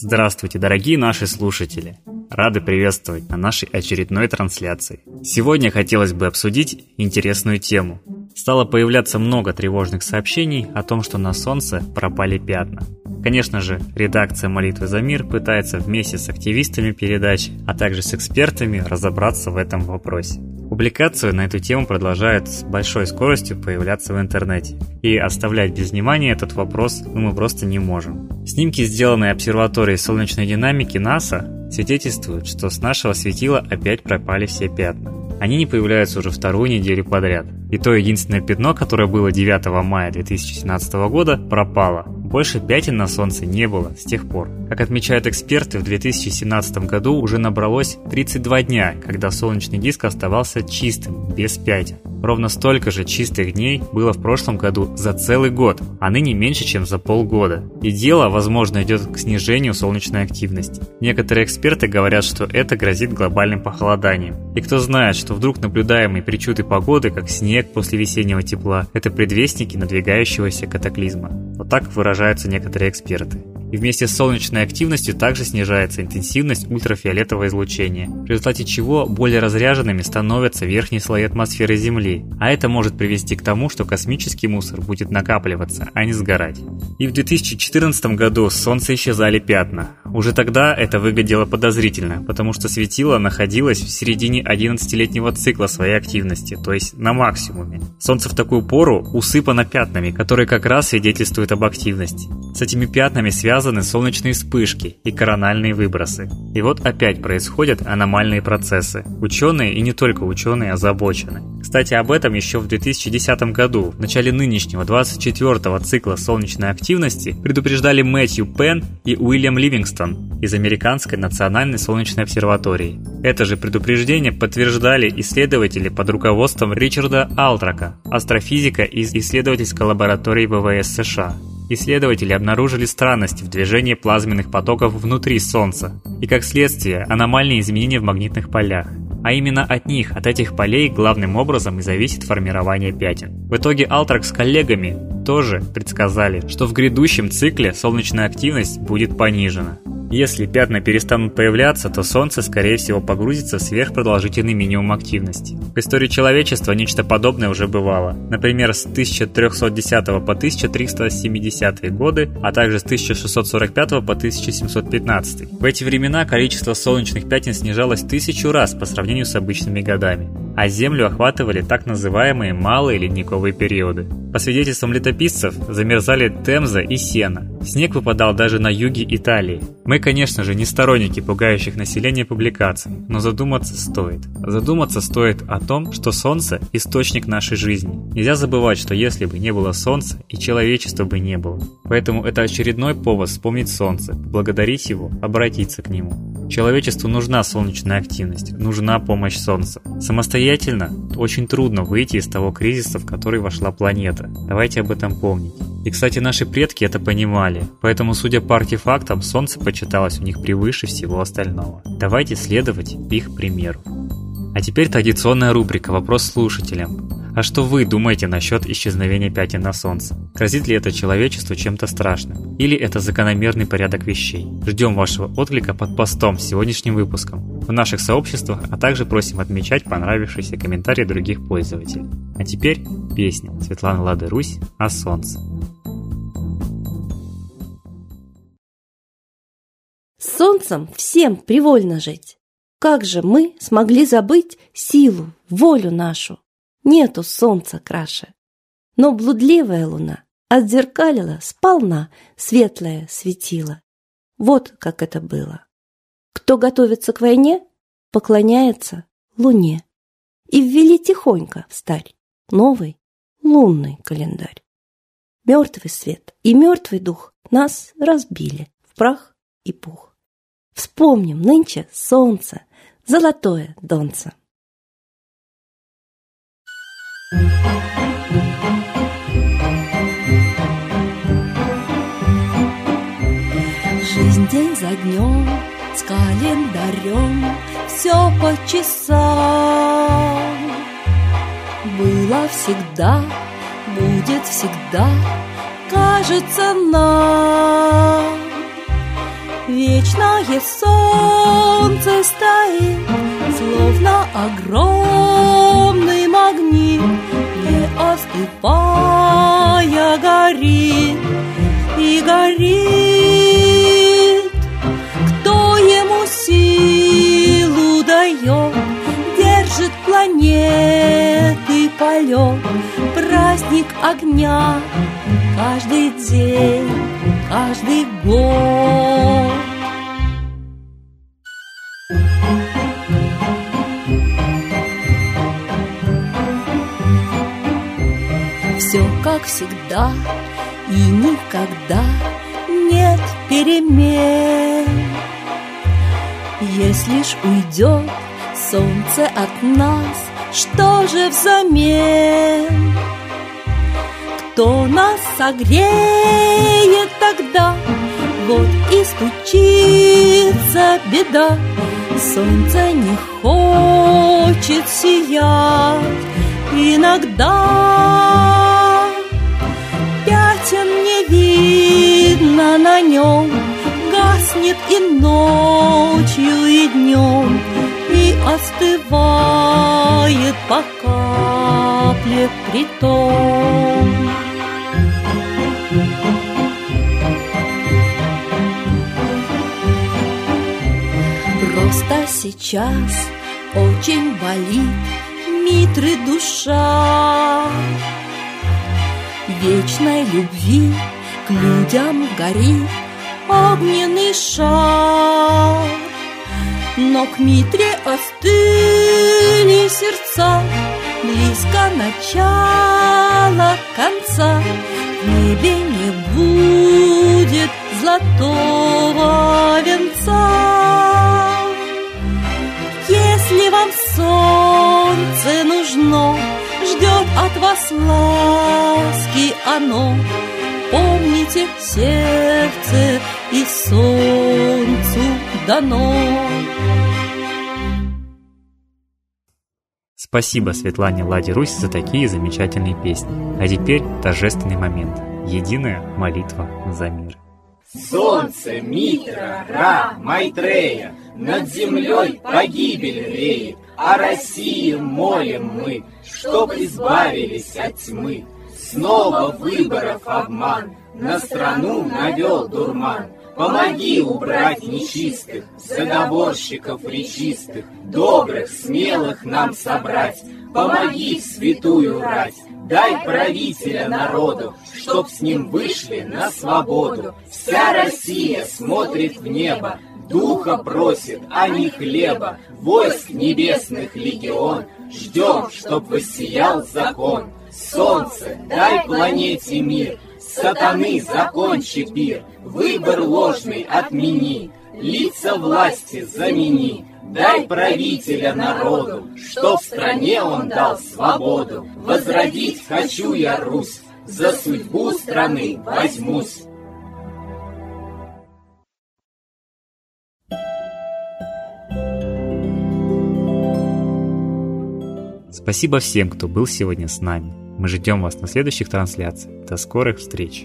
Здравствуйте, дорогие наши слушатели! Рады приветствовать на нашей очередной трансляции. Сегодня хотелось бы обсудить интересную тему. Стало появляться много тревожных сообщений о том, что на Солнце пропали пятна. Конечно же, редакция «Молитвы за мир» пытается вместе с активистами передачи, а также с экспертами разобраться в этом вопросе. Публикацию на эту тему продолжают с большой скоростью появляться в интернете. И оставлять без внимания этот вопрос ну, мы просто не можем. Снимки, сделанные обсерваторией солнечной динамики НАСА, свидетельствуют, что с нашего светила опять пропали все пятна. Они не появляются уже вторую неделю подряд. И то единственное пятно, которое было 9 мая 2017 года, пропало. Больше пятен на Солнце не было с тех пор. Как отмечают эксперты, в 2017 году уже набралось 32 дня, когда солнечный диск оставался чистым, без пятен. Ровно столько же чистых дней было в прошлом году за целый год, а ныне меньше, чем за полгода. И дело, возможно, идет к снижению солнечной активности. Некоторые эксперты говорят, что это грозит глобальным похолоданием. И кто знает, что вдруг наблюдаемые причуды погоды, как снег после весеннего тепла, это предвестники надвигающегося катаклизма. Вот так выражаются некоторые эксперты и вместе с солнечной активностью также снижается интенсивность ультрафиолетового излучения, в результате чего более разряженными становятся верхние слои атмосферы Земли, а это может привести к тому, что космический мусор будет накапливаться, а не сгорать. И в 2014 году с Солнца исчезали пятна. Уже тогда это выглядело подозрительно, потому что светило находилось в середине 11-летнего цикла своей активности, то есть на максимуме. Солнце в такую пору усыпано пятнами, которые как раз свидетельствуют об активности. С этими пятнами связаны связаны солнечные вспышки и корональные выбросы. И вот опять происходят аномальные процессы. Ученые и не только ученые озабочены. Кстати, об этом еще в 2010 году, в начале нынешнего 24-го цикла солнечной активности, предупреждали Мэтью Пен и Уильям Ливингстон из Американской национальной солнечной обсерватории. Это же предупреждение подтверждали исследователи под руководством Ричарда Алтрака, астрофизика из исследовательской лаборатории ВВС США. Исследователи обнаружили странности в движении плазменных потоков внутри Солнца и, как следствие, аномальные изменения в магнитных полях. А именно от них, от этих полей, главным образом и зависит формирование пятен. В итоге Алтрак с коллегами тоже предсказали, что в грядущем цикле солнечная активность будет понижена. Если пятна перестанут появляться, то Солнце, скорее всего, погрузится в сверхпродолжительный минимум активности. В истории человечества нечто подобное уже бывало. Например, с 1310 по 1370 годы, а также с 1645 по 1715. В эти времена количество солнечных пятен снижалось тысячу раз по сравнению с обычными годами а Землю охватывали так называемые малые ледниковые периоды. По свидетельствам летописцев, замерзали Темза и Сена. Снег выпадал даже на юге Италии. Мы, конечно же, не сторонники пугающих население публикаций, но задуматься стоит. Задуматься стоит о том, что Солнце – источник нашей жизни. Нельзя забывать, что если бы не было Солнца, и человечества бы не было. Поэтому это очередной повод вспомнить Солнце, поблагодарить его, обратиться к нему. Человечеству нужна солнечная активность, нужна помощь Солнца. Самостоятельно очень трудно выйти из того кризиса, в который вошла планета. Давайте об этом помнить. И, кстати, наши предки это понимали, поэтому, судя по артефактам, Солнце почиталось у них превыше всего остального. Давайте следовать их примеру. А теперь традиционная рубрика «Вопрос слушателям». А что вы думаете насчет исчезновения пятен на Солнце? Грозит ли это человечеству чем-то страшным? Или это закономерный порядок вещей? Ждем вашего отклика под постом с сегодняшним выпуском в наших сообществах, а также просим отмечать понравившиеся комментарии других пользователей. А теперь песня Светланы Лады Русь о Солнце. Солнцем всем привольно жить. Как же мы смогли забыть силу, волю нашу? Нету солнца краше. Но блудливая луна отзеркалила сполна светлое светило. Вот как это было. Кто готовится к войне, поклоняется луне. И ввели тихонько в старь новый лунный календарь. Мертвый свет и мертвый дух нас разбили в прах и пух. Вспомним нынче солнце, золотое донце. Жизнь день за днем с календарем все по часам. Было всегда, будет всегда, кажется нам. Вечное солнце стоит, словно огромный остывая горит и горит. Кто ему силу дает, держит планеты полет, праздник огня каждый день, каждый год. Как всегда и никогда нет перемен. Если ж уйдет солнце от нас, что же взамен? Кто нас согреет тогда? Вот и стучится беда. Солнце не хочет сиять иногда. Видно на нем, гаснет и ночью, и днем, и остывает по капле притом. Просто сейчас очень болит Митры душа Вечной любви к людям горит огненный шар. Но к Митре остыли сердца. Близко начало конца. В небе не будет золотого венца. Если вам солнце нужно Ждет от вас ласки оно Помните, сердце и солнцу дано. Спасибо Светлане Ладе Русь за такие замечательные песни. А теперь торжественный момент. Единая молитва за мир. Солнце, Митра, Ра, Майтрея, Над землей погибель реет, О России молим мы, Чтоб избавились от тьмы. Снова выборов обман, На страну навел дурман. Помоги убрать нечистых, Заговорщиков речистых, Добрых, смелых нам собрать. Помоги святую рать, Дай правителя народу, Чтоб с ним вышли на свободу. Вся Россия смотрит в небо, Духа просит, а не хлеба, Войск небесных легион, Ждем, чтоб воссиял закон. Солнце, дай планете мир, Сатаны, закончи пир, Выбор ложный отмени, Лица власти замени, Дай правителя народу, Что в стране он дал свободу. Возродить хочу я Русь, За судьбу страны возьмусь. Спасибо всем, кто был сегодня с нами. Мы ждем вас на следующих трансляциях. До скорых встреч!